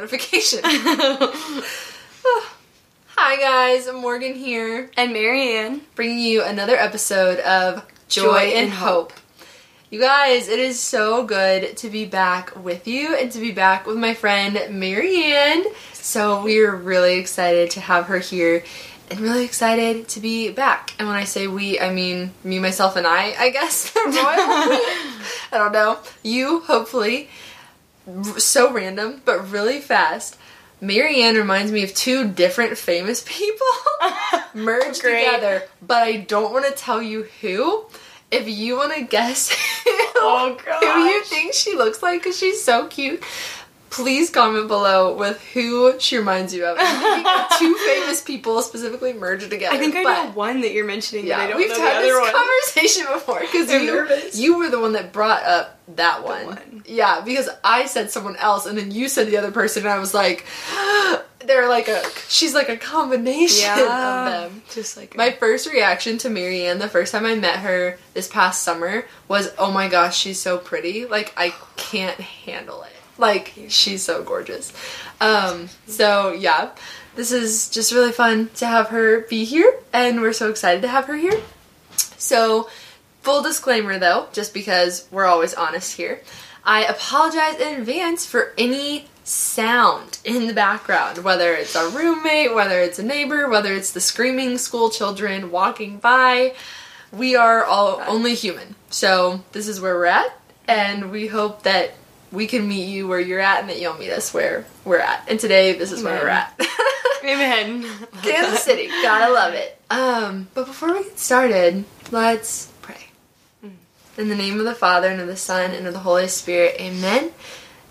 Notification. Hi guys, Morgan here, And MaryAnn. bringing you another episode of Joy, Joy and and Hope. You guys, it is so good to be back with you and to be back with my friend MaryAnn. So we're really excited to have her here and really excited to be back. And when I say we, I mean me, myself, and I, I guess. I don't know. You, hopefully. So random, but really fast. MaryAnn reminds me of two different famous people merged together, but I don't want to tell you who. If you want to guess who, Oh, who you think she looks like because she's so cute, please comment below with who she reminds you of. I'm thinking of two famous people specifically merged together. I think I know one that you're mentioning, yeah, but I don't we've know had this one. conversation before because you nervous. you were the one that brought up that one. one. Yeah, because I said someone else and then you said the other person, and I was like, they're like a she's like a combination yeah. of them. Just like My first reaction to MaryAnn the first time I met her this past summer was, oh my gosh, she's so pretty. Like, I can't handle it. Like, she's so gorgeous. Um, so, yeah, this is just really fun to have her be here, and we're so excited to have her here. So, full disclaimer though, just because we're always honest here, I apologize in advance for any sound in the background, whether it's a roommate, whether it's a neighbor, whether it's the screaming school children walking by. We are all only human. So, this is where we're at, and we hope that we can meet you where you're at and that you'll meet us where we're at. And today, this is where we're at. Amen. Kansas City, gotta love it. Um, but before we get started, let's pray. In the name of the Father and of the Son and of the Holy Spirit, Amen.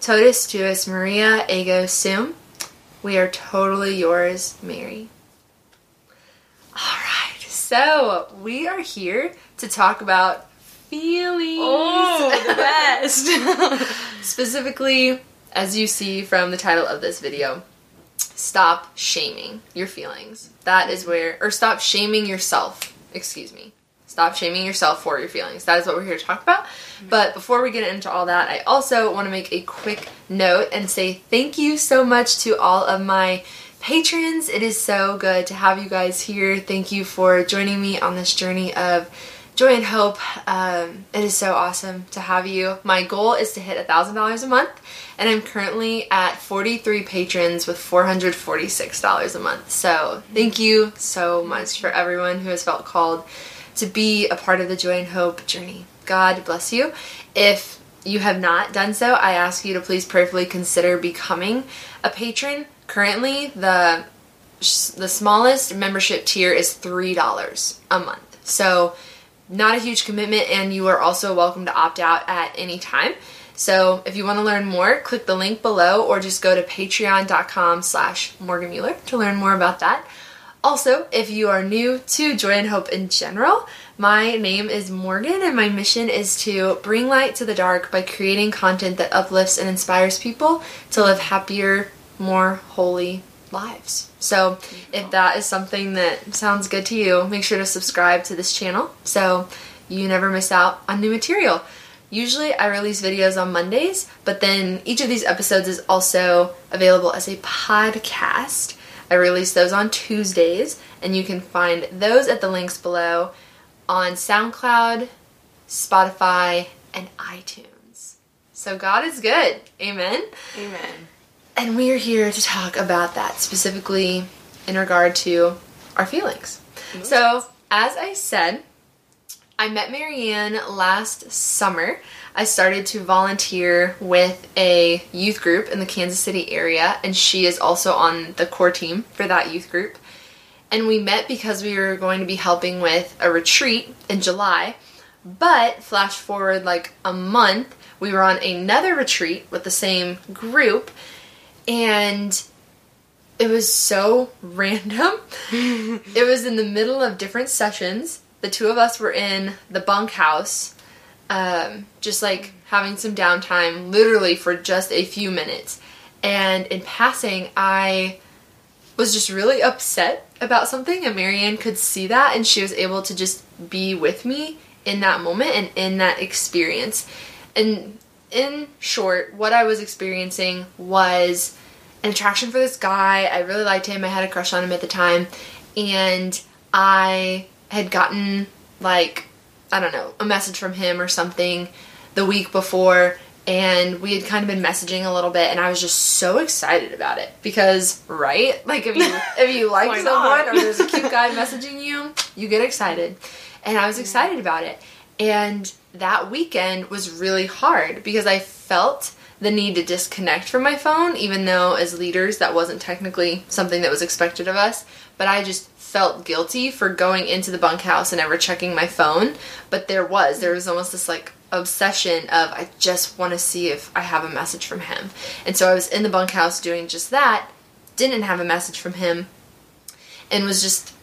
Totus tuus Maria ego sum. We are totally yours, Mary. All right, so we are here to talk about feelings. Oh, the best. Specifically, as you see from the title of this video, stop shaming your feelings. That is where, or stop shaming yourself. Excuse me. Stop shaming yourself for your feelings. That is what we're here to talk about. Mm-hmm. But before we get into all that, I also want to make a quick note and say thank you so much to all of my patrons. It is so good to have you guys here. Thank you for joining me on this journey of joy and hope. Um, it is so awesome to have you. My goal is to hit a thousand dollars a month, and I'm currently at 43 patrons with 446 dollars a month. So thank you so much for everyone who has felt called to be a part of the joy and hope journey. God bless you. If you have not done so, I ask you to please prayerfully consider becoming a patron. Currently, the the smallest membership tier is $3 a month. So, not a huge commitment, and you are also welcome to opt out at any time. So, if you want to learn more, click the link below or just go to patreon.com slash Morgan Mueller to learn more about that. Also, if you are new to Joy and Hope in general, my name is Morgan and my mission is to bring light to the dark by creating content that uplifts and inspires people to live happier, more holy lives. So, if that is something that sounds good to you, make sure to subscribe to this channel so you never miss out on new material. Usually I release videos on Mondays, but then each of these episodes is also available as a podcast. I release those on Tuesdays, and you can find those at the links below on SoundCloud, Spotify, and iTunes. So God is good. Amen. Amen. And we are here to talk about that specifically in regard to our feelings. Mm-hmm. So, as I said, I met MaryAnn last summer. I started to volunteer with a youth group in the Kansas City area, and she is also on the core team for that youth group. And we met because we were going to be helping with a retreat in July. But flash forward like a month, we were on another retreat with the same group, and it was so random. it was in the middle of different sessions. The two of us were in the bunkhouse, um, just like having some downtime, literally for just a few minutes. And in passing, I was just really upset about something, and MaryAnn could see that, and she was able to just be with me in that moment and in that experience. And in short, what I was experiencing was an attraction for this guy. I really liked him. I had a crush on him at the time. And I had gotten, like, I don't know, a message from him or something the week before. And we had kind of been messaging a little bit, and I was just so excited about it because, right? Like if you if you like someone not? or there's a cute guy messaging you, you get excited, and I was excited about it. And that weekend was really hard because I felt the need to disconnect from my phone, even though as leaders that wasn't technically something that was expected of us. But I just felt guilty for going into the bunkhouse and ever checking my phone. But there was, there was almost this like obsession of I just want to see if I have a message from him. And so I was in the bunkhouse doing just that, didn't have a message from him, and was just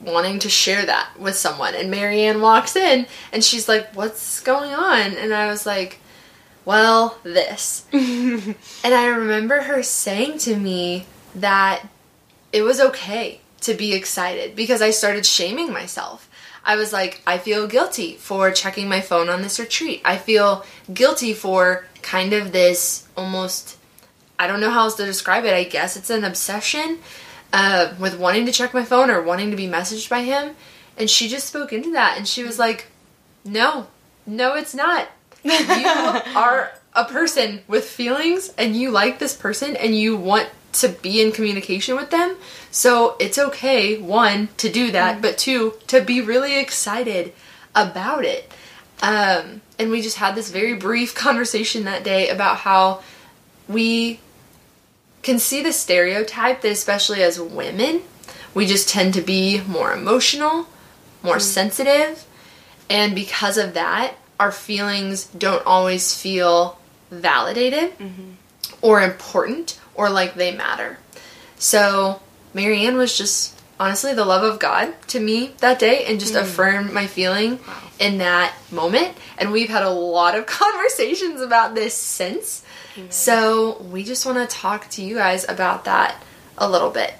wanting to share that with someone. And MaryAnn walks in and she's like, What's going on? And I was like, Well, this. and I remember her saying to me that it was okay to be excited because I started shaming myself. I was like, I feel guilty for checking my phone on this retreat. I feel guilty for kind of this almost, I don't know how else to describe it. I guess it's an obsession uh, with wanting to check my phone or wanting to be messaged by him. And she just spoke into that and she was like, No, no, it's not. You are a person with feelings and you like this person and you want to be in communication with them. So it's okay, one, to do that, but two, to be really excited about it. Um, and we just had this very brief conversation that day about how we can see the stereotype that, especially as women, we just tend to be more emotional, more sensitive, and because of that, our feelings don't always feel validated mm-hmm. or important or like they matter. So, MaryAnn was just honestly the love of God to me that day and just mm. affirmed my feeling in that moment. And we've had a lot of conversations about this since. So, we just want to talk to you guys about that a little bit.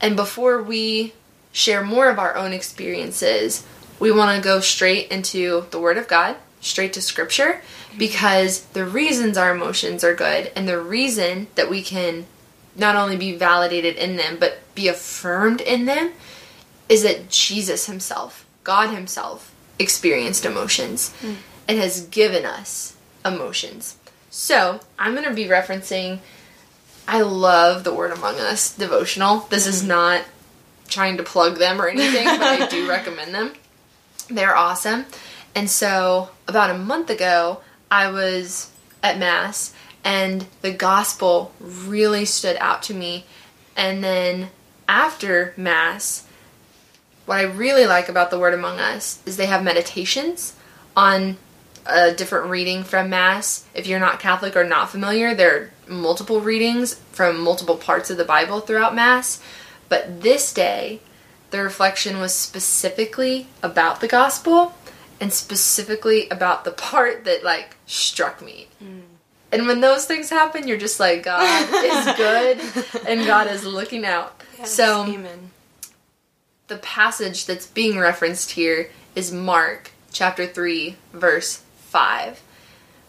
And before we share more of our own experiences, we want to go straight into the Word of God, straight to Scripture, because the reasons our emotions are good and the reason that we can not only be validated in them, but be affirmed in them is that Jesus Himself, God Himself, experienced emotions hmm. and has given us emotions. So, I'm going to be referencing, I love the Word Among Us devotional. This is hmm. not trying to plug them or anything, but I do recommend them. They're awesome. And so, about a month ago, I was at Mass and the gospel really stood out to me. And then after Mass, what I really like about the Word Among Us is they have meditations on a different reading from Mass. If you're not Catholic or not familiar, there are multiple readings from multiple parts of the Bible throughout Mass. But this day, the reflection was specifically about the gospel and specifically about the part that like struck me. And when those things happen, you're just like, God is good and God is looking out. so, Amen. the passage that's being referenced here is Mark chapter 3, verse 5,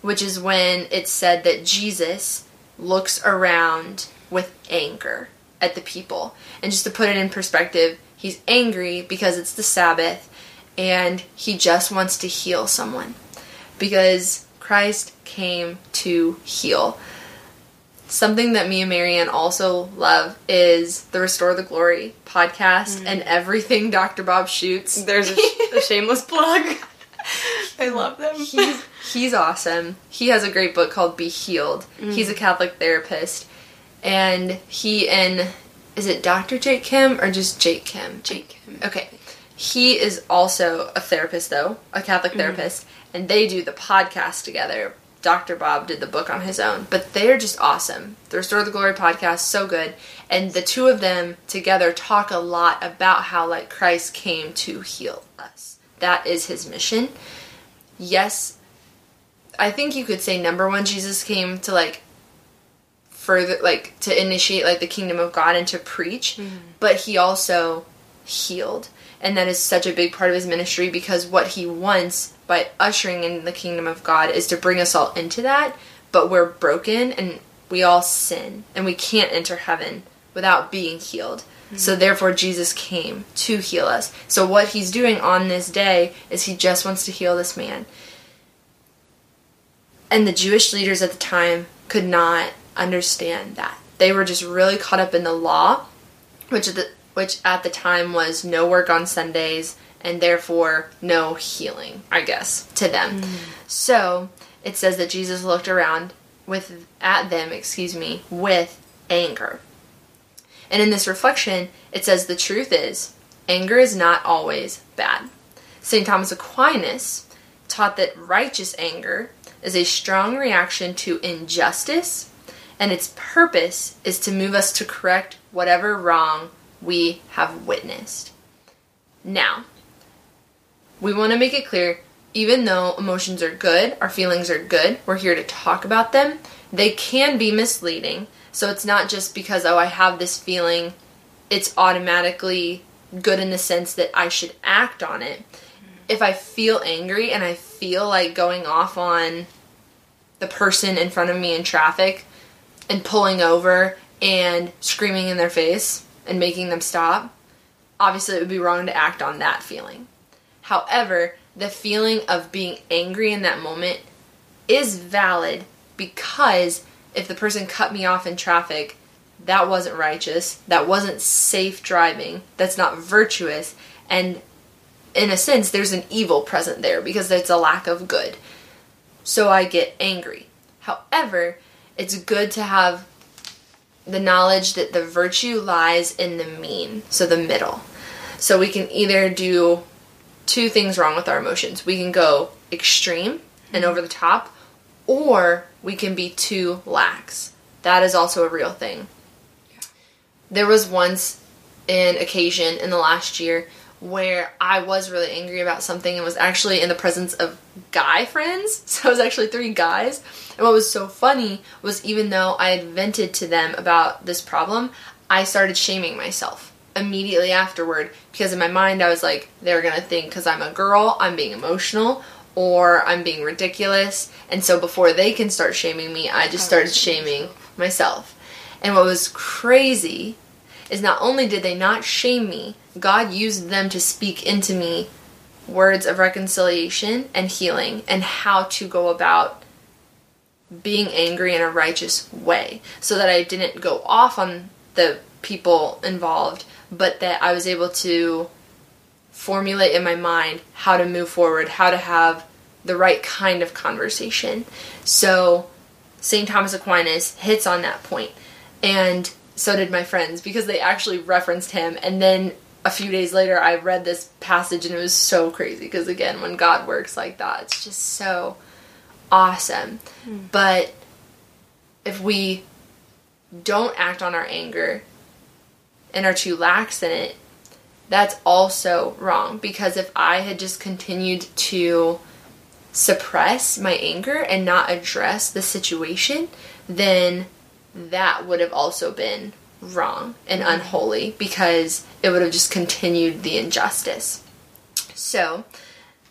which is when it's said that Jesus looks around with anger at the people. And just to put it in perspective, he's angry because it's the Sabbath and he just wants to heal someone because Christ came to heal. Something that me and MaryAnn also love is the Restore the Glory podcast mm. and everything Dr. Bob Schuchts. There's a, a shameless plug. I love them. He's he's awesome. He has a great book called Be Healed. Mm. He's a Catholic therapist, and he and is it Dr. Jake Khym or just Jake Khym? Jake Khym. Okay. He is also a therapist, though, a Catholic mm-hmm. therapist, and they do the podcast together. Dr. Bob did the book on his own, but they're just awesome. The Restore the Glory podcast, so good. And the two of them together talk a lot about how, like, Christ came to heal us. That is his mission. Yes, I think you could say number one, Jesus came to, like, further, like, to initiate, like, the kingdom of God and to preach, mm-hmm. but he also healed. And that is such a big part of his ministry because what he wants by ushering in the kingdom of God is to bring us all into that, but we're broken and we all sin and we can't enter heaven without being healed. So hmm. therefore Jesus came to heal us. So what he's doing on this day is he just wants to heal this man. And the Jewish leaders at the time could not understand that. They were just really caught up in the law, which at the which at the time was no work on Sundays and therefore no healing, I guess, to them. Hmm. So it says that Jesus looked around with at them, excuse me, with anger. And in this reflection, it says the truth is anger is not always bad. St. Thomas Aquinas taught that righteous anger is a strong reaction to injustice, and its purpose is to move us to correct whatever wrong we have witnessed. Now, we want to make it clear even though emotions are good, our feelings are good, we're here to talk about them, they can be misleading. So it's not just because, oh, I have this feeling, it's automatically good in the sense that I should act on it. If I feel angry and I feel like going off on the person in front of me in traffic and pulling over and screaming in their face and making them stop, obviously it would be wrong to act on that feeling. However, the feeling of being angry in that moment is valid because if the person cut me off in traffic, that wasn't righteous, that wasn't safe driving, that's not virtuous, and in a sense, there's an evil present there because it's a lack of good. So I get angry. However, it's good to have the knowledge that the virtue lies in the mean, so the middle. So we can either do two things wrong with our emotions. We can go extreme and over the top, or we can be too lax. That is also a real thing. There was once an occasion in the last year where I was really angry about something and was actually in the presence of guy friends. So it was actually three guys. And what was so funny was even though I had vented to them about this problem, I started shaming myself immediately afterward because in my mind I was like, they're gonna think because I'm a girl, I'm being emotional or I'm being ridiculous. And so before they can start shaming me, I just started shaming myself. And what was crazy is not only did they not shame me, God used them to speak into me words of reconciliation and healing and how to go about being angry in a righteous way so that I didn't go off on the people involved, but that I was able to formulate in my mind how to move forward, how to have the right kind of conversation. So St. Thomas Aquinas hits on that point, and so did my friends because they actually referenced him. And then a few days later, I read this passage, and it was so crazy because, again, when God works like that, it's just so awesome. Hmm. But if we don't act on our anger and are too lax in it, that's also wrong because if I had just continued to suppress my anger and not address the situation, then that would have also been wrong and mm-hmm. unholy because it would have just continued the injustice. So,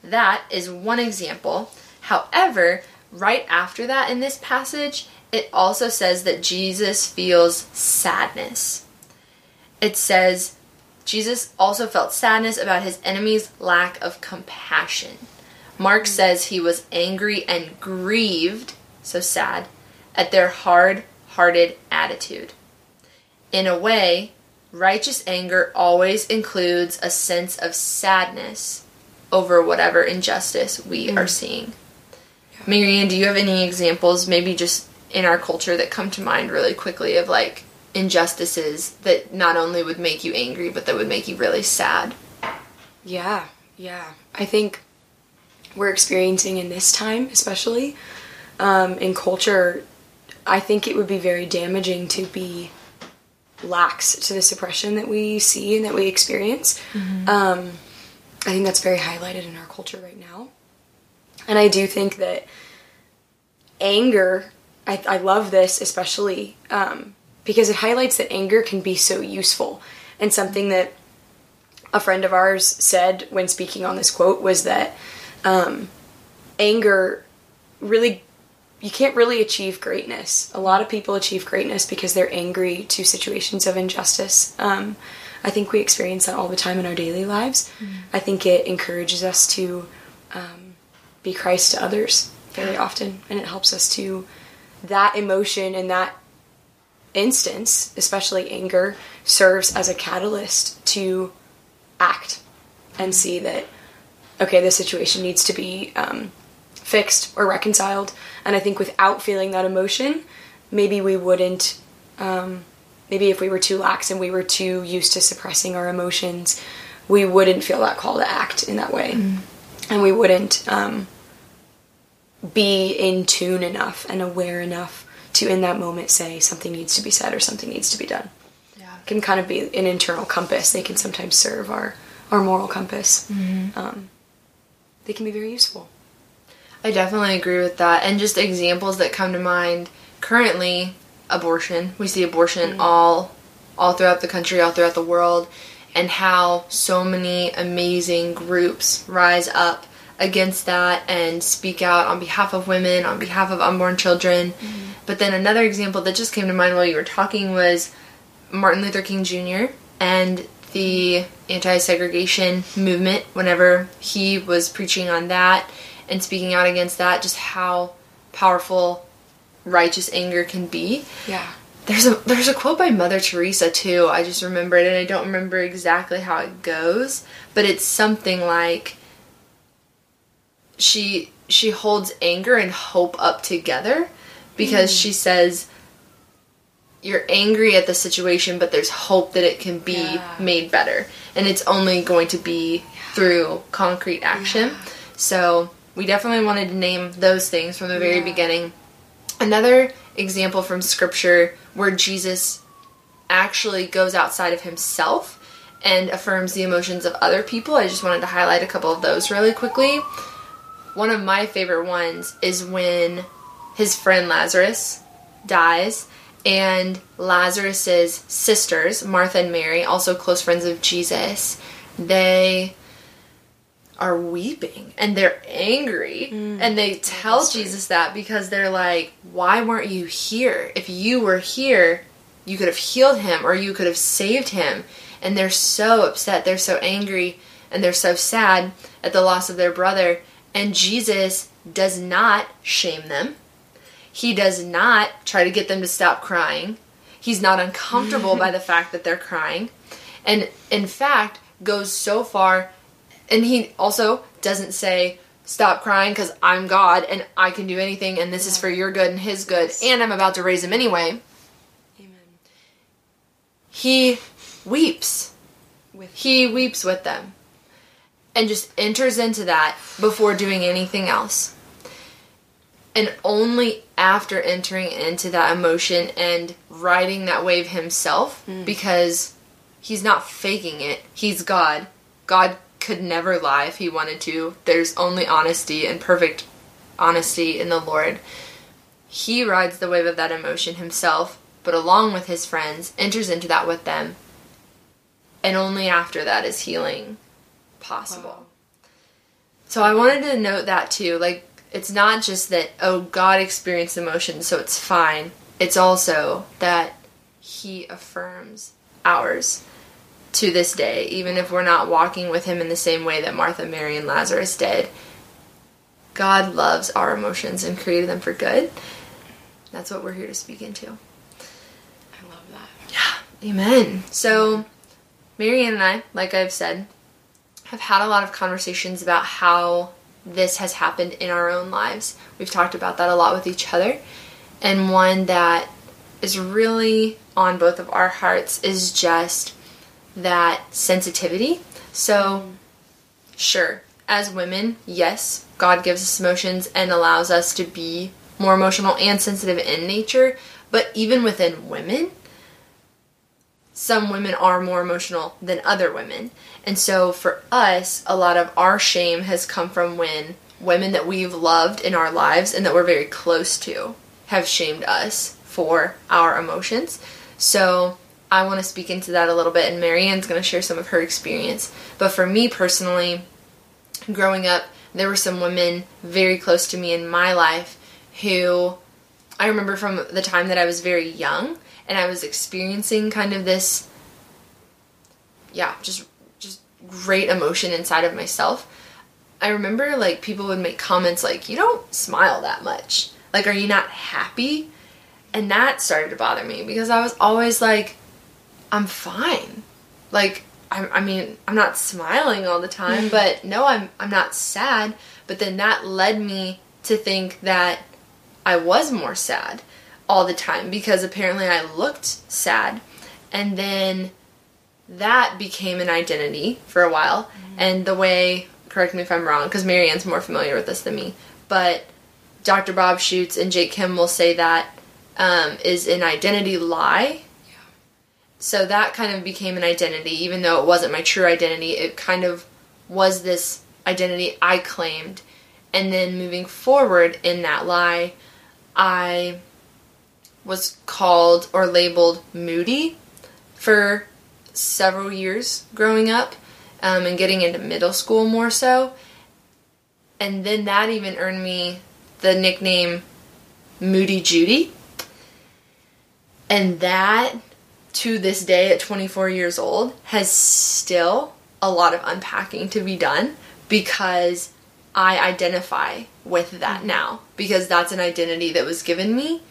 that is one example. However, right after that in this passage, it also says that Jesus feels sadness. It says, Jesus also felt sadness about his enemies' lack of compassion. Mark mm-hmm. says he was angry and grieved, so sad, at their hard hearted attitude. In a way, righteous anger always includes a sense of sadness over whatever injustice we are seeing. MaryAnn, do you have any examples, maybe just in our culture, that come to mind really quickly of like injustices that not only would make you angry, but that would make you really sad? Yeah, yeah. I think we're experiencing in this time, especially um, in culture, I think it would be very damaging to be lax to the suppression that we see and that we experience. Um, I think that's very highlighted in our culture right now. And I do think that anger, I, I love this especially um, because it highlights that anger can be so useful and something that a friend of ours said when speaking on this quote was that um, anger really you can't really achieve greatness. A lot of people achieve greatness because they're angry to situations of injustice. Um, I think we experience that all the time in our daily lives. I think it encourages us to um, be Christ to others very often, and it helps us to that emotion and that instance, especially anger, serves as a catalyst to act and see that okay, this situation needs to be um, fixed or reconciled. And I think without feeling that emotion, maybe we wouldn't. Um, maybe if we were too lax and we were too used to suppressing our emotions, we wouldn't feel that call to act in that way, and we wouldn't um, be in tune enough and aware enough to, in that moment, say something needs to be said or something needs to be done. Yeah. Can kind of be an internal compass. They can sometimes serve our our moral compass. Um, they can be very useful. I definitely agree with that. And just examples that come to mind currently abortion. We see abortion mm. all all throughout the country, all throughout the world, and how so many amazing groups rise up against that and speak out on behalf of women, on behalf of unborn children. Mm-hmm. But then another example that just came to mind while you were talking was Martin Luther King Jr. and the anti segregation movement, whenever he was preaching on that and speaking out against that, just how powerful righteous anger can be. Yeah. There's a there's a quote by Mother Teresa too. I just remember it and I don't remember exactly how it goes, but it's something like she she holds anger and hope up together because mm. she says you're angry at the situation but there's hope that it can be Yeah. made better and it's only going to be through concrete action. So, we definitely wanted to name those things from the very Yeah. beginning. Another example from scripture where Jesus actually goes outside of himself and affirms the emotions of other people. I just wanted to highlight a couple of those really quickly. One of my favorite ones is when his friend Lazarus dies and Lazarus's sisters, Martha and Mary, also close friends of Jesus, they are weeping and they're angry mm. and they tell Jesus that because they're like, "Why weren't you here? If you were here, you could have healed him or you could have saved him." And they're so upset, they're so angry, and they're so sad at the loss of their brother. And Jesus does not shame them. He does not try to get them to stop crying. He's not uncomfortable by the fact that they're crying. And in fact, goes so far and he also doesn't say stop crying cuz I'm God and I can do anything and this is for your good and his good and I'm about to raise him anyway. Amen. He weeps. With He weeps with them and just enters into that before doing anything else. And only after entering into that emotion and riding that wave himself, hmm. because he's not faking it, he's God. God could never lie if he wanted to. There's only honesty and perfect honesty in the Lord. He rides the wave of that emotion himself, but along with his friends, enters into that with them. And only after that is healing possible. Wow. So I wanted to note that too. Like, it's not just that, oh, God experienced emotion, so it's fine. It's also that He affirms ours to this day, even if we're not walking with Him in the same way that Martha, Mary, and Lazarus did. God loves our emotions and created them for good. That's what we're here to speak into. I love that. Yeah. Amen. So, MaryAnn and I, like I've said, have had a lot of conversations about how this has happened in our own lives. We've talked about that a lot with each other. And one that is really on both of our hearts is just that sensitivity. So, sure, as women, yes, God gives us emotions and allows us to be more emotional and sensitive in nature. But even within women, some women are more emotional than other women. And so for us, a lot of our shame has come from when women that we've loved in our lives and that we're very close to have shamed us for our emotions. So I want to speak into that a little bit, and MaryAnn's going to share some of her experience. But for me personally, growing up, there were some women very close to me in my life who I remember from the time that I was very young and I was experiencing kind of this yeah, just just great emotion inside of myself. I remember like people would make comments like you don't smile that much. Like are you not happy? And that started to bother me because I was always like I'm fine. Like I, I mean, I'm not smiling all the time, but no, I'm I'm not sad. But then that led me to think that I was more sad all the time because apparently I looked sad. And then that became an identity for a while. Mm-hmm. And the way, correct me if I'm wrong, because MaryAnn's more familiar with this than me, but Dr. Bob Schuchts and Jake Khym will say that um, is an identity lie. So that kind of became an identity, even though it wasn't my true identity. It kind of was this identity I claimed. And then moving forward in that lie, I was called or labeled moody for several years growing up um, and getting into middle school more so. And then that even earned me the nickname Moody Judy. And that, to this day at 24 years old, has still a lot of unpacking to be done because I identify with that now because that's an identity that was given me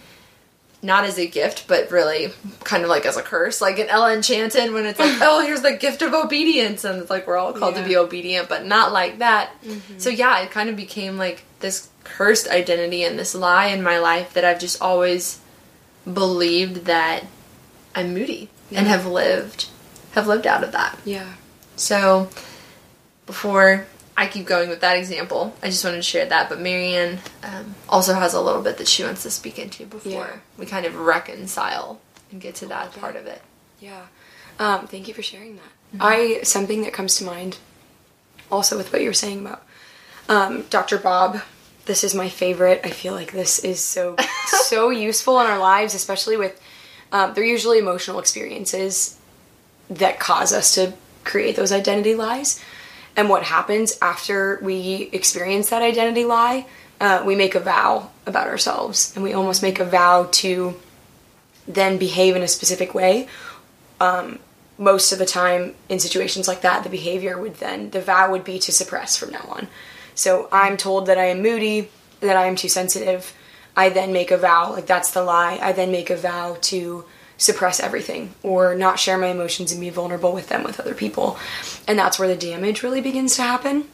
not as a gift, but really kind of like as a curse, like in Ella Enchanted when it's like, oh, here's the gift of obedience, and it's like we're all called yeah. to be obedient, but not like that. Mm-hmm. So yeah, it kind of became like this cursed identity and this lie in my life that I've just always believed that I'm moody yeah. and have lived have lived out of that. Yeah. So before I keep going with that example. I just wanted to share that. But MaryAnn um, also has a little bit that she wants to speak into before yeah. we kind of reconcile and get to that part of it. Yeah. Um, thank you for sharing that. Mm-hmm. I something that comes to mind also with what you were saying about um, Dr. Bob. This is my favorite. I feel like this is so so useful in our lives, especially with um, they're usually emotional experiences that cause us to create those identity lies. And what happens after we experience that identity lie, uh, we make a vow about ourselves. And we almost make a vow to then behave in a specific way. Um, most of the time, in situations like that, the behavior would then, the vow would be to suppress from now on. So I'm told that I am moody, that I am too sensitive. I then make a vow, like that's the lie. I then make a vow to suppress everything or not share my emotions and be vulnerable with them with other people. And that's where the damage really begins to happen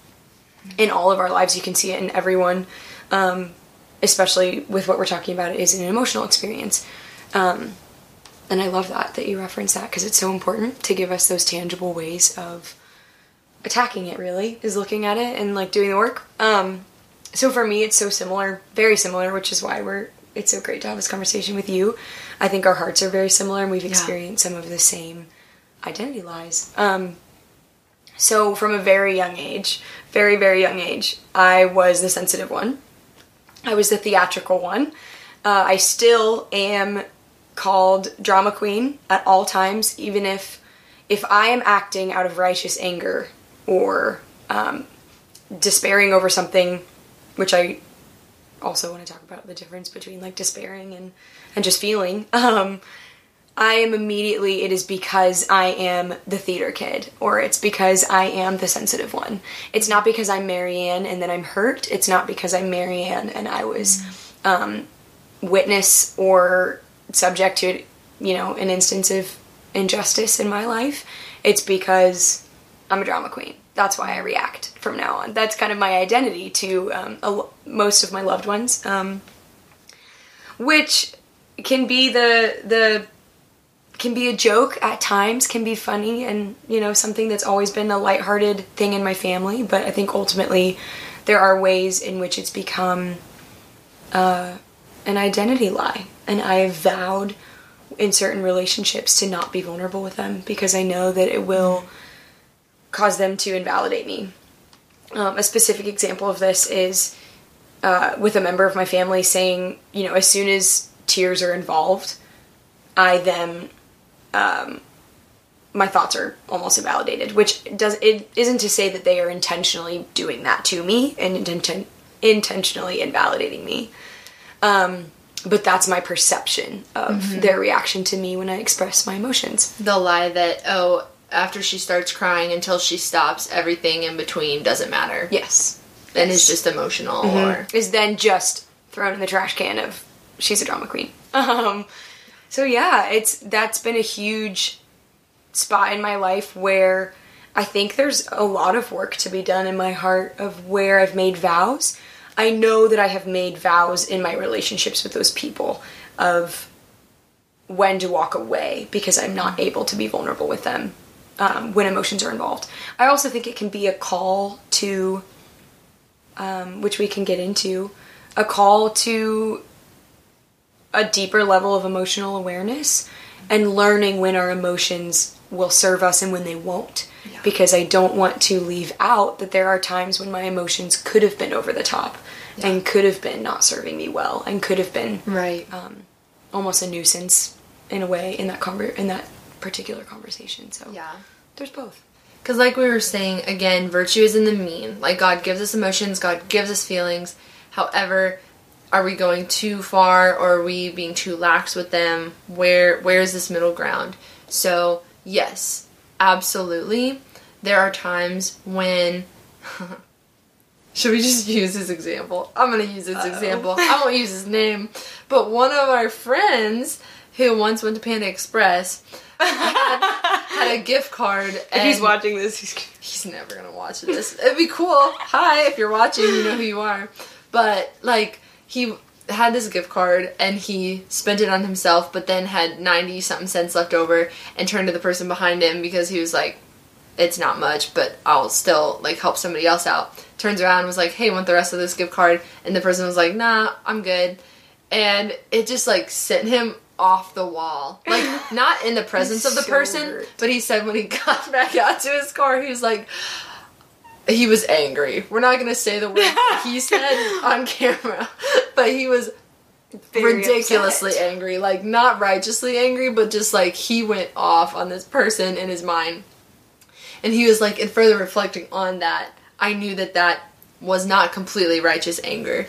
in all of our lives. You can see it in everyone, um, especially with what we're talking about. Is an emotional experience. Um, and I love that that you reference that because it's so important to give us those tangible ways of attacking it. Really, is looking at it and like doing the work. Um, so for me, it's so similar, very similar, which is why we're it's so great to have this conversation with you. I think our hearts are very similar and we've experienced yeah. some of the same identity lies. Um, so, from a very young age, very, very young age, I was the sensitive one. I was the theatrical one. Uh, I still am called drama queen at all times, even if if I am acting out of righteous anger or um, despairing over something, which I also want to talk about the difference between like despairing and and just feeling. Um, I am immediately it is because I am the theater kid or it's because I am the sensitive one. It's not because I'm MaryAnn and then I'm hurt. It's not because I'm MaryAnn and I was mm-hmm. um, witness or subject to you know an instance of injustice in my life. It's because I'm a drama queen that's why I react from now on. That's kind of my identity to um, a most of my loved ones, um, which can be the the can be a joke at times, can be funny, and you know something that's always been a lighthearted thing in my family. But I think ultimately there are ways in which it's become uh, an identity lie, and I have vowed in certain relationships to not be vulnerable with them because I know that it will cause them to invalidate me. Um, a specific example of this is uh, with a member of my family saying, you know, as soon as tears are involved, I then um, my thoughts are almost invalidated. Which does it isn't to say that they are intentionally doing that to me and inten- intentionally invalidating me. Um, but that's my perception of their reaction to me when I express my emotions. The lie that oh, after she starts crying until she stops, everything in between doesn't matter. Yes. and is just emotional Mm-hmm. or is then just thrown in the trash can of she's a drama queen. Um, so yeah, it's that's been a huge spot in my life where I think there's a lot of work to be done in my heart of where I've made vows. I know that I have made vows in my relationships with those people of when to walk away because I'm not able to be vulnerable with them um, when emotions are involved. I also think it can be a call to um, which we can get into, a call to a deeper level of emotional awareness and learning when our emotions will serve us and when they won't. Because I don't want to leave out that there are times when my emotions could have been over the top and could have been not serving me well and could have been right. almost a nuisance in a way in that conver- in that particular conversation. So yeah. there's both. Because, like we were saying, again, virtue is in the mean. Like, God gives us emotions, God gives us feelings. However, are we going too far or are we being too lax with them? Where Where is this middle ground? So, yes, absolutely. There are times when. Should we just use his example? I'm to use his example. I won't use his name. But one of our friends who once went to Panda Express had, had a gift card. And If he's watching this, he's he's never gonna watch this. It'd be cool. Hi, if you're watching, you know who you are. But like he had this gift card and he spent it on himself, but then had ninety something cents left over and turned to the person behind him because he was like, "It's not much, but I'll still like help somebody else out." Turns around and was like, "Hey, want the rest of this gift card?" And the person was like, "Nah, I'm good." And it just like sent him off the wall. Like not in the presence of the person, but he said when he got back out to his car, he was like, he was angry. We're not gonna say the word he said on camera, but he was very ridiculously upset. angry. Like not righteously angry, but just like he went off on this person in his mind. And he was like, and further reflecting on that, I knew that that was not completely righteous anger,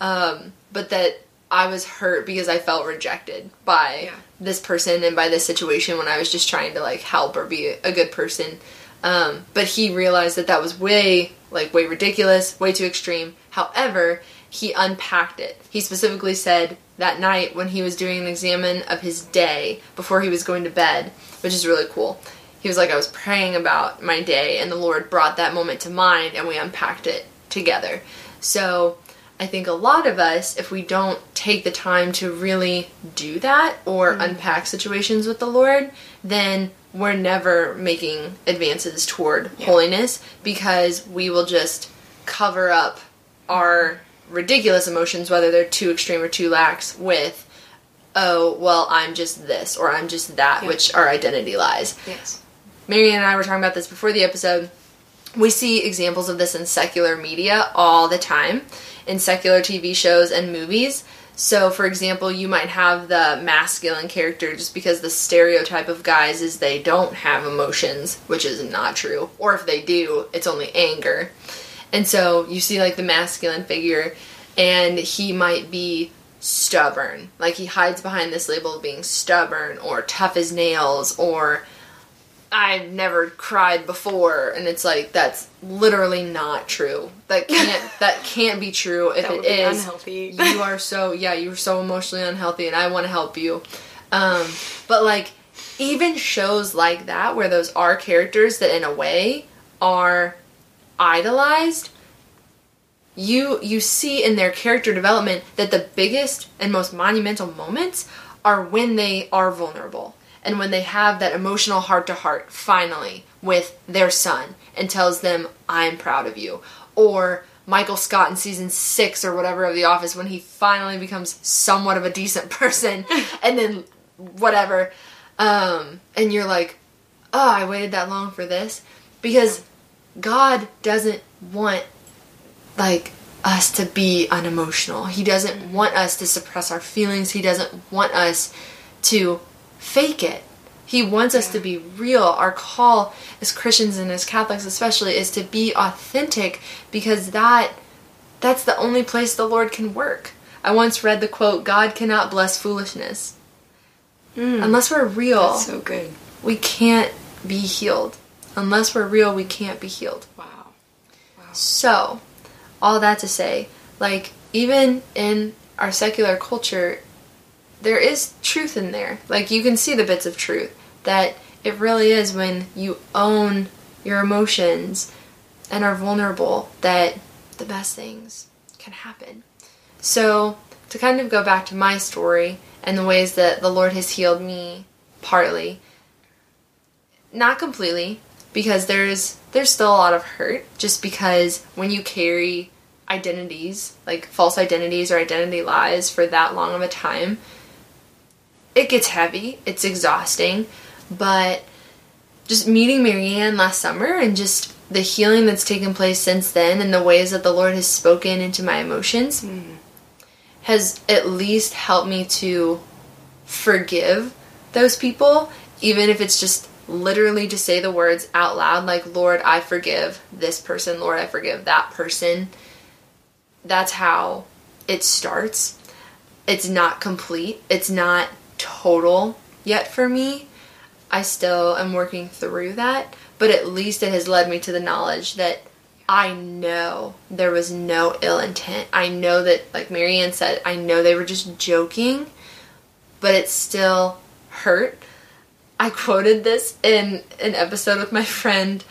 um, but that I was hurt because I felt rejected by Yeah. this person and by this situation when I was just trying to like help or be a good person. Um, but he realized that that was way like way ridiculous, way too extreme. However, he unpacked it. He specifically said that night when he was doing an examine of his day before he was going to bed, which is really cool. He was like, I was praying about my day, and the Lord brought that moment to mind, and we unpacked it together. So I think a lot of us, if we don't take the time to really do that or mm-hmm. unpack situations with the Lord, then we're never making advances toward holiness because we will just cover up our ridiculous emotions, whether they're too extreme or too lax, with, oh, well, I'm just this or I'm just that, Yeah. which our identity lies. Yes. MaryAnn and I were talking about this before the episode. We see examples of this in secular media all the time, in secular TV shows and movies. So, for example, you might have the masculine character just because the stereotype of guys is they don't have emotions, which is not true. Or if they do, it's only anger. And so you see, like, the masculine figure, and he might be stubborn. Like, he hides behind this label of being stubborn, or tough as nails, or I've never cried before, and it's like that's literally not true. That can't that can't be true. If it is, unhealthy. you are so yeah, you're so emotionally unhealthy, and I want to help you. Um, but like even shows like that, where those are characters that in a way are idolized, you you see in their character development that the biggest and most monumental moments are when they are vulnerable and when they have that emotional heart to heart finally with their son and tells them I'm proud of you or Michael Scott in season 6 or whatever of The Office when he finally becomes somewhat of a decent person and then whatever um and you're like oh I waited that long for this because God doesn't want like us to be unemotional. He doesn't want us to suppress our feelings. He doesn't want us to fake it. He wants us to be real. Our call as Christians and as Catholics especially is to be authentic because that that's the only place the Lord can work. I once read the quote, God cannot bless foolishness. Mm. Unless we're real, So good. we can't be healed. Unless we're real, we can't be healed. Wow. So, all that to say, like, even in our secular culture, there is truth in there. Like, you can see the bits of truth that it really is when you own your emotions and are vulnerable that the best things can happen. So, to kind of go back to my story and the ways that the Lord has healed me, partly, not completely, because there's there's still a lot of hurt just because when you carry identities, like false identities or identity lies for that long of a time, it gets heavy, it's exhausting, but just meeting MaryAnn last summer and just the healing that's taken place since then and the ways that the Lord has spoken into my emotions has at least helped me to forgive those people, even if it's just literally to say the words out loud, like, Lord, I forgive this person, Lord, I forgive that person. That's how it starts. It's not complete, it's not total yet for me. I still am working through that, but at least it has led me to the knowledge that I know there was no ill intent. I know that, like MaryAnn said, I know they were just joking, but it still hurt. I quoted this in an episode with my friend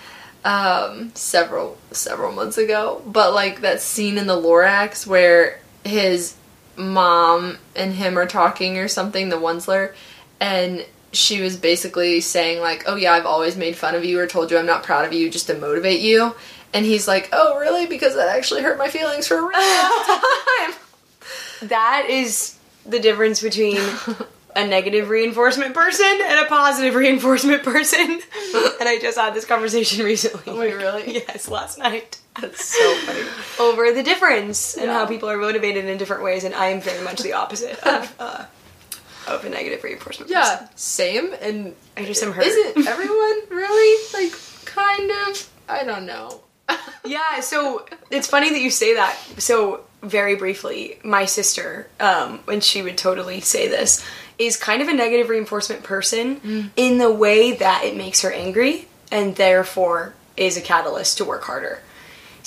um, several several months ago, but like that scene in the Lorax where his mom and him are talking or something, the Once-ler, and she was basically saying like, "Oh yeah, I've always made fun of you or told you I'm not proud of you just to motivate you." And he's like, "Oh, really? Because that actually hurt my feelings for a really long time." That is the difference between a negative reinforcement person and a positive reinforcement person. and I just had this conversation recently. Oh, wait, really? Yes, last night. That's so funny. Over the difference and how people are motivated in different ways, and I am very much the opposite of, uh, of a negative reinforcement person. Yeah, same. And I just am hurt. isn't everyone really like kind of? I don't know. Yeah, so it's funny that you say that. So very briefly, my sister, um, when she would totally say this, is kind of a negative reinforcement person in the way that it makes her angry and therefore is a catalyst to work harder.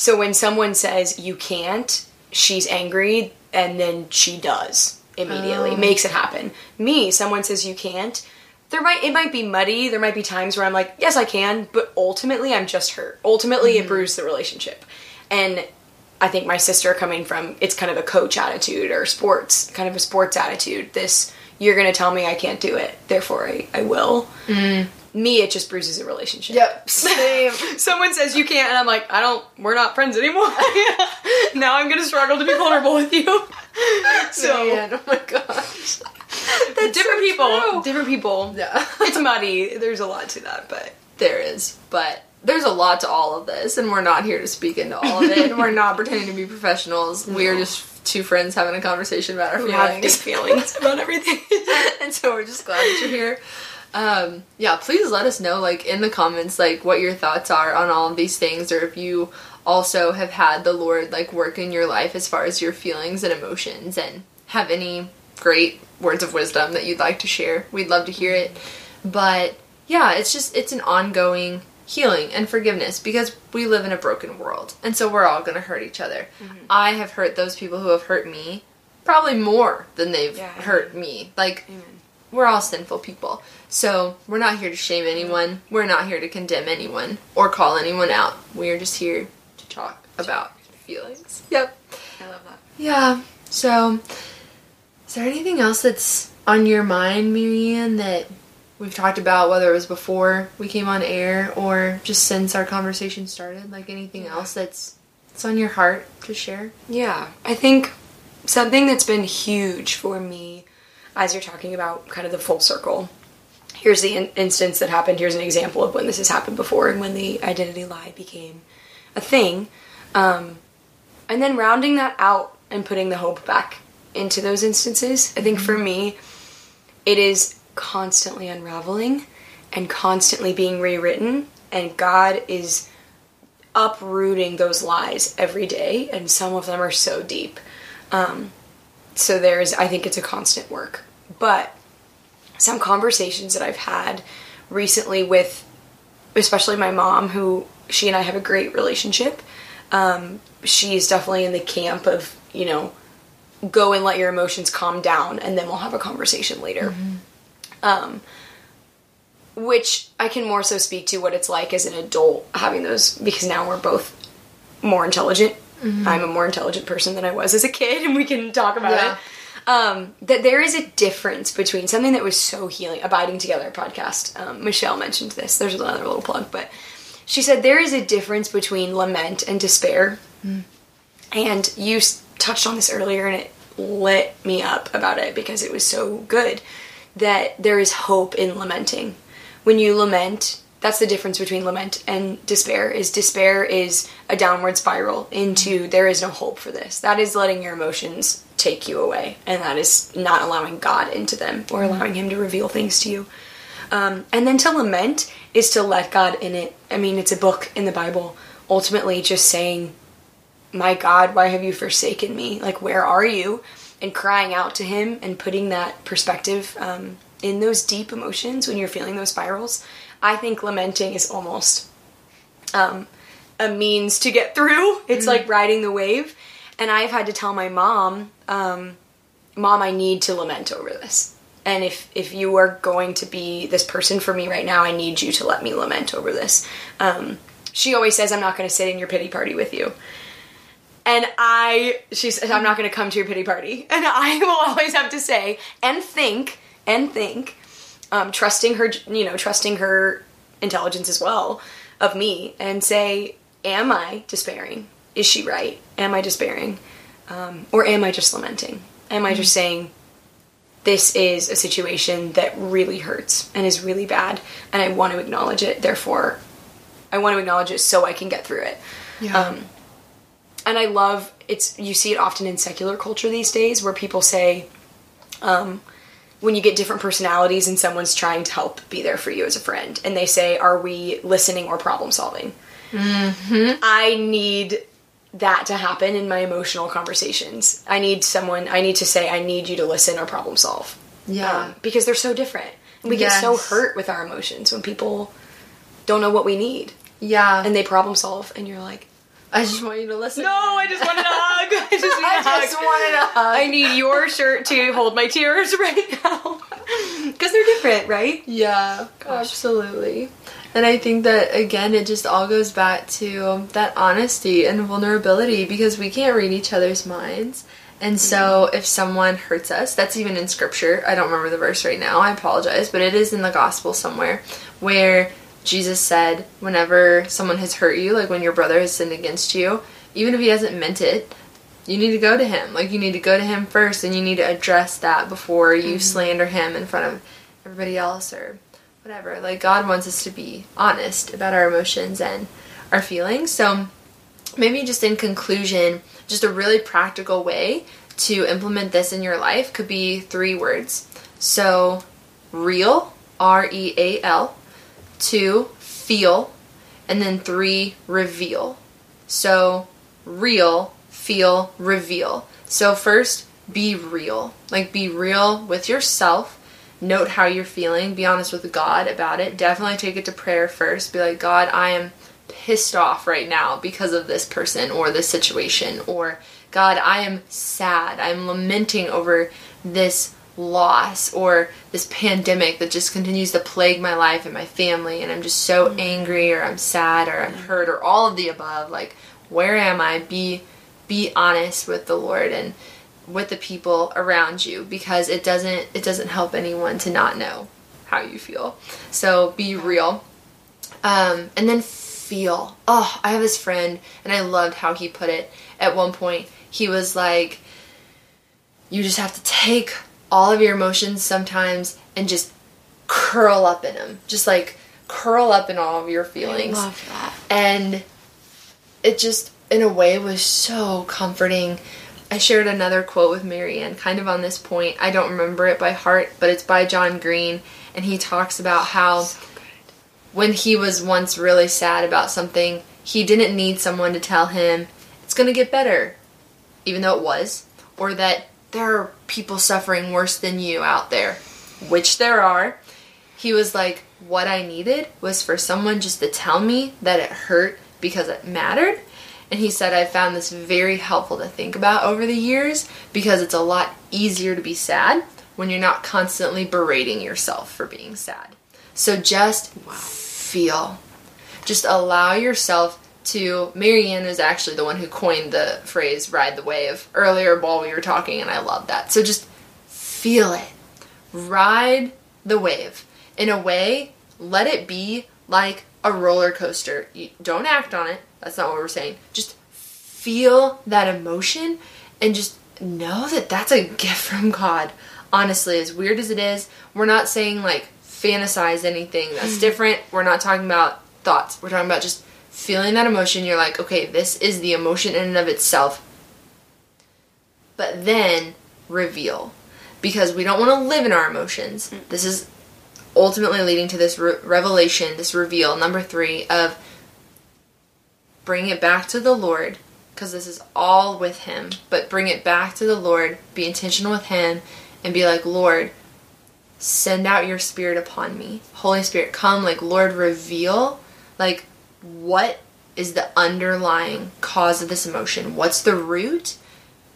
So when someone says you can't, she's angry and then she does immediately, oh. makes it happen. Me, someone says you can't, there might it might be muddy. There might be times where I'm like, yes, I can, but ultimately I'm just hurt. Ultimately, it mm-hmm. bruised the relationship, and I think my sister coming from it's kind of a coach attitude or sports kind of a sports attitude. This you're gonna tell me I can't do it, therefore I, I will. Mm-hmm. Me, it just bruises a relationship. Yep, same. Someone says you can't, and I'm like, I don't. We're not friends anymore. now I'm gonna struggle to be vulnerable with you. So Man, oh my gosh. different so people, true. different people. Yeah. It's muddy. There's a lot to that, but there is, but there's a lot to all of this, and we're not here to speak into all of it, and we're not pretending to be professionals. We're just two friends having a conversation about our feelings. feelings about everything. and so we're just glad that you're here. Um, yeah, please let us know, like in the comments, like what your thoughts are on all of these things, or if you also have had the Lord like work in your life as far as your feelings and emotions, and have any great words of wisdom that you'd like to share. We'd love to hear it. But yeah, it's just it's an ongoing healing and forgiveness because we live in a broken world, and so we're all gonna hurt each other. I have hurt those people who have hurt me probably more than they've Yeah. hurt me. Like we're all sinful people. So we're not here to shame anyone. We're not here to condemn anyone or call anyone out. We are just here to talk about feelings. Yep. I love that. Yeah. So, is there anything else that's on your mind, MaryAnn, that we've talked about, whether it was before we came on air or just since our conversation started? Like anything else that's that's on your heart to share? Yeah, I think something that's been huge for me as you're talking about kind of the full circle. Here's the in- instance that happened. Here's an example of when this has happened before and when the identity lie became a thing. Um, and then rounding that out and putting the hope back into those instances. I think for me, it is constantly unraveling and constantly being rewritten, and God is uprooting those lies every day, and some of them are so deep. Um, so there's, I think it's a constant work. But some conversations that I've had recently with, especially my mom, who she and I have a great relationship. Um, she's definitely in the camp of, you know, go and let your emotions calm down, and then we'll have a conversation later. Um, which I can more so speak to what it's like as an adult having those because now we're both more intelligent. I'm a more intelligent person than I was as a kid, and we can talk about Yeah. it. Um, that there is a difference between something that was so healing, abiding together podcast. Um, Michelle mentioned this. There's another little plug, but she said there is a difference between lament and despair. And you s- touched on this earlier, and it lit me up about it because it was so good that there is hope in lamenting. When you lament, that's the difference between lament and despair. Is despair is a downward spiral into there is no hope for this. That is letting your emotions take you away, and that is not allowing God into them or allowing Him to reveal things to you. Um, and then to lament is to let God in it. I mean, it's a book in the Bible. Ultimately, just saying, My God, why have you forsaken me? Like, where are you? And crying out to Him and putting that perspective um, in those deep emotions when you're feeling those spirals. I think lamenting is almost um, a means to get through. It's like riding the wave. And I've had to tell my mom, um, Mom, I need to lament over this. And if if you are going to be this person for me right now, I need you to let me lament over this. Um, she always says, "I'm not going to sit in your pity party with you." And I, she says, "I'm not going to come to your pity party." And I will always have to say and think and think, um, trusting her, you know, trusting her intelligence as well of me, and say, "Am I despairing? Is she right? Am I despairing, um, or am I just lamenting? Am I just saying?" this is a situation that really hurts and is really bad and i want to acknowledge it therefore i want to acknowledge it so i can get through it Yeah. um, and i love it's you see it often in secular culture these days where people say um, when you get different personalities and someone's trying to help be there for you as a friend and they say are we listening or problem solving i need that to happen in my emotional conversations i need someone i need to say i need you to listen or problem solve Yeah. um, because they're so different. We get so hurt with our emotions when people don't know what we need yeah. and they problem solve, and you're like, I just want you to listen. "No, I just wanted a hug. I just, need a I just hug. wanted a hug. I need your shirt to hold my tears right now because they're different, right? Yeah, absolutely. And I think that again, it just all goes back to that honesty and vulnerability because we can't read each other's minds. And so, mm-hmm. if someone hurts us, that's even in scripture. I don't remember the verse right now. I apologize, but it is in the gospel somewhere where Jesus said, whenever someone has hurt you, like when your brother has sinned against you, even if he hasn't meant it, you need to go to him. Like you need to go to him first and you need to address that before you mm-hmm. slander him in front of everybody else or whatever. Like God wants us to be honest about our emotions and our feelings. So maybe just in conclusion, just a really practical way to implement this in your life could be three words. So real, R E A L, two, feel, and then three, reveal. So real, feel, reveal. So first, be real. Like be real with yourself. Note how you're feeling. Be honest with God about it. Definitely take it to prayer first. Be like, God, I am pissed off right now because of this person or this situation. Or, God, I am sad. I'm lamenting over this loss or this pandemic that just continues to plague my life and my family. And I'm just so mm-hmm. angry or I'm sad or I'm hurt or all of the above. Like, where am I? Be be honest with the Lord and with the people around you because it doesn't it doesn't help anyone to not know how you feel. So be real. Um, and then feel. Oh, I have this friend and I loved how he put it. At one point, he was like you just have to take all of your emotions sometimes and just curl up in them. Just like curl up in all of your feelings. I love that. And it just, in a way, was so comforting. I shared another quote with MaryAnn, kind of on this point. I don't remember it by heart, but it's by John Green, and he talks about how when he was once really sad about something, he didn't need someone to tell him it's going to get better, even though it was, or that there are people suffering worse than you out there, which there are. He was like, What I needed was for someone just to tell me that it hurt because it mattered. And he said, I found this very helpful to think about over the years because it's a lot easier to be sad when you're not constantly berating yourself for being sad. So just feel. Just allow yourself to. MaryAnn is actually the one who coined the phrase ride the wave earlier while we were talking, and I love that. So just feel it. Ride the wave. In a way, let it be like a roller coaster. You don't act on it. That's not what we're saying. Just feel that emotion and just know that that's a gift from God. Honestly, as weird as it is, we're not saying like fantasize anything that's hmm. different. We're not talking about thoughts. We're talking about just feeling that emotion. You're like, okay, this is the emotion in and of itself. But then reveal. Because we don't want to live in our emotions. Hmm. This is ultimately leading to this re- revelation, this reveal, number three, of bring it back to the Lord, because this is all with Him, but bring it back to the Lord, be intentional with Him, and be like, Lord, send out your Spirit upon me. Holy Spirit, come, like, Lord, reveal, like, what is the underlying cause of this emotion? What's the root?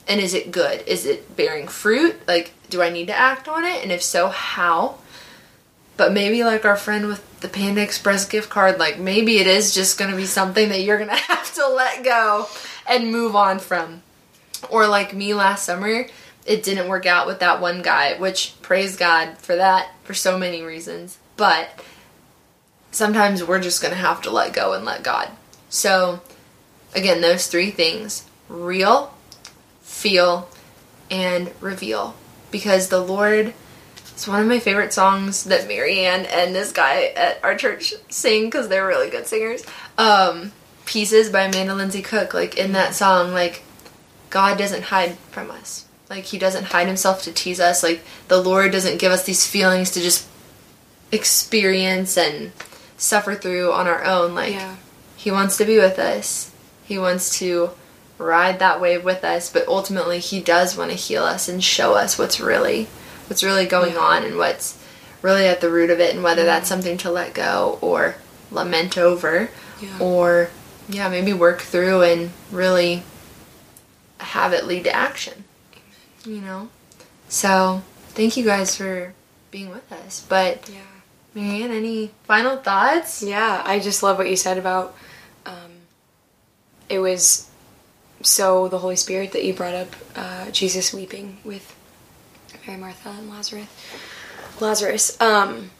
And is it good? Is it bearing fruit? Like, do I need to act on it? And if so, how? But maybe like our friend with the Panda Express gift card, like maybe it is just gonna be something that you're gonna have to let go and move on from. Or like me last summer, it didn't work out with that one guy, which praise God for that for so many reasons. But sometimes we're just gonna have to let go and let God. So again, those three things real, feel, and reveal. Because the Lord it's one of my favorite songs that MaryAnn and this guy at our church sing because they're really good singers. Um, Pieces by Amanda Lindsey Cook. Like in that song, like God doesn't hide from us. Like He doesn't hide Himself to tease us. Like the Lord doesn't give us these feelings to just experience and suffer through on our own. Like Yeah. He wants to be with us. He wants to ride that wave with us, but ultimately He does want to heal us and show us what's really what's really going on and what's really at the root of it and whether that's something to let go or lament over Yeah. or yeah maybe work through and really have it lead to action you know so thank you guys for being with us but Yeah. MaryAnn any final thoughts Yeah, I just love what you said about um, it was so the Holy Spirit that you brought up uh, Jesus weeping with Mary Martha and Lazarus. Lazarus, um,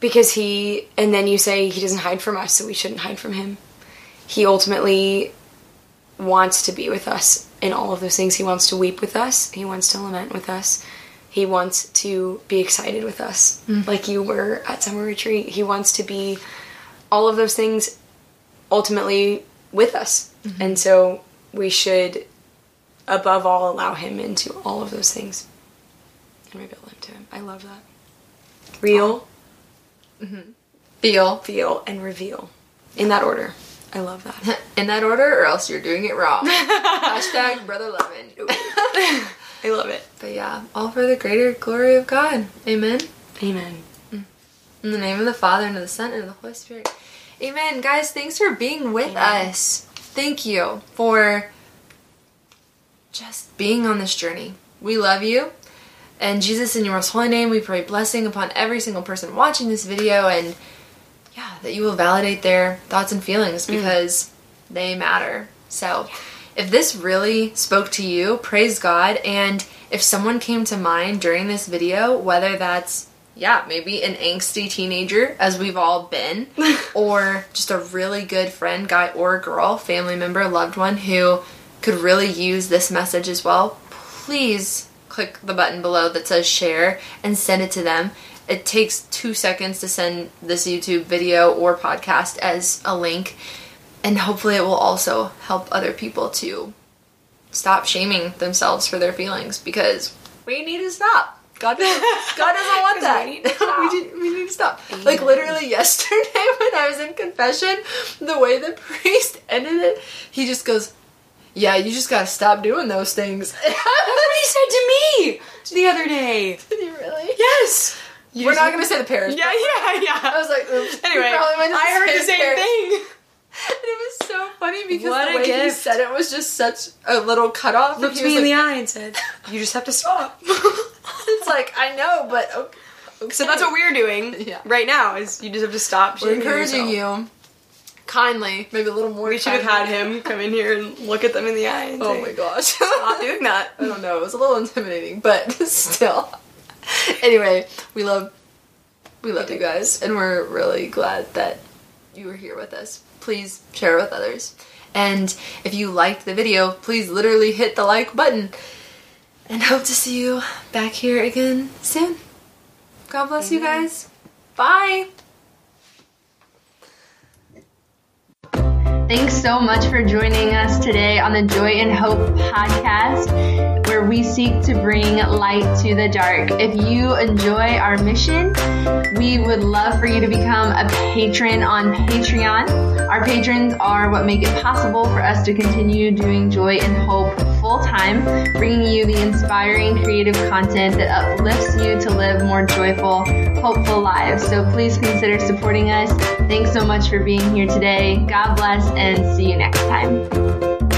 because he and then you say he doesn't hide from us, so we shouldn't hide from him. He ultimately wants to be with us in all of those things. He wants to weep with us. He wants to lament with us. He wants to be excited with us, like you were at summer retreat. He wants to be all of those things ultimately with us. And so we should, above all, allow him into all of those things and reveal them to him. I love that. Real, oh. mm-hmm. feel feel, and reveal. In that order. I love that. in that order or else you're doing it wrong hashtag brother lemon I love it. but yeah all for the greater glory of god amen Amen. Mm. In the name of the Father, and of the Son, and of the Holy Spirit. Amen. Guys, thanks for being with Amen. us. Thank you for just being on this journey. We love you. And Jesus, in your most holy name, we pray blessing upon every single person watching this video and yeah, that you will validate their thoughts and feelings mm. because they matter. So, if this really spoke to you, praise God. And if someone came to mind during this video, whether that's yeah, maybe an angsty teenager, as we've all been, or just a really good friend, guy or girl, family member, loved one who could really use this message as well, please click the button below that says share and send it to them. It takes two seconds to send this YouTube video or podcast as a link, and hopefully, it will also help other people to stop shaming themselves for their feelings because we need to stop. God doesn't, God doesn't want that. we need to stop. we, did- we need to stop. Like literally yesterday when I was in confession, the way the priest ended it, he just goes, "Yeah, you just gotta stop doing those things." That's what he said to me the other day. Did he really? Yes. You We're not gonna say the parents. Yeah, yeah, yeah. I was like, oops. Anyway, probably might just I heard the same parish. thing. And it was so funny because What the way he said it was just such a little cut cutoff. Looked me he in the eye and said, "You just have to stop." It's like I know, but okay. so that's what we're doing Yeah. right now. Is you just have to stop. we're encouraging yourself. you kindly, maybe a little more. We should have had him come in here and look at them in the eye. Oh say, my gosh. Stop doing that. I don't know. It was a little intimidating, but still. Anyway, we love we love you guys, and we're really glad that you were here with us. Please share with others. And if you liked the video, please literally hit the like button. And hope to see you back here again soon. God bless you guys. Bye. Thanks so much for joining us today on the Joy in Hope podcast, where we seek to bring light to the dark. If you enjoy our mission, we would love for you to become a patron on Patreon. Our patrons are what make it possible for us to continue doing Joy in Hope full time, bringing you the inspiring creative content that uplifts you to live more joyful, hopeful lives. So please consider supporting us. Thanks so much for being here today. God bless and see you next time.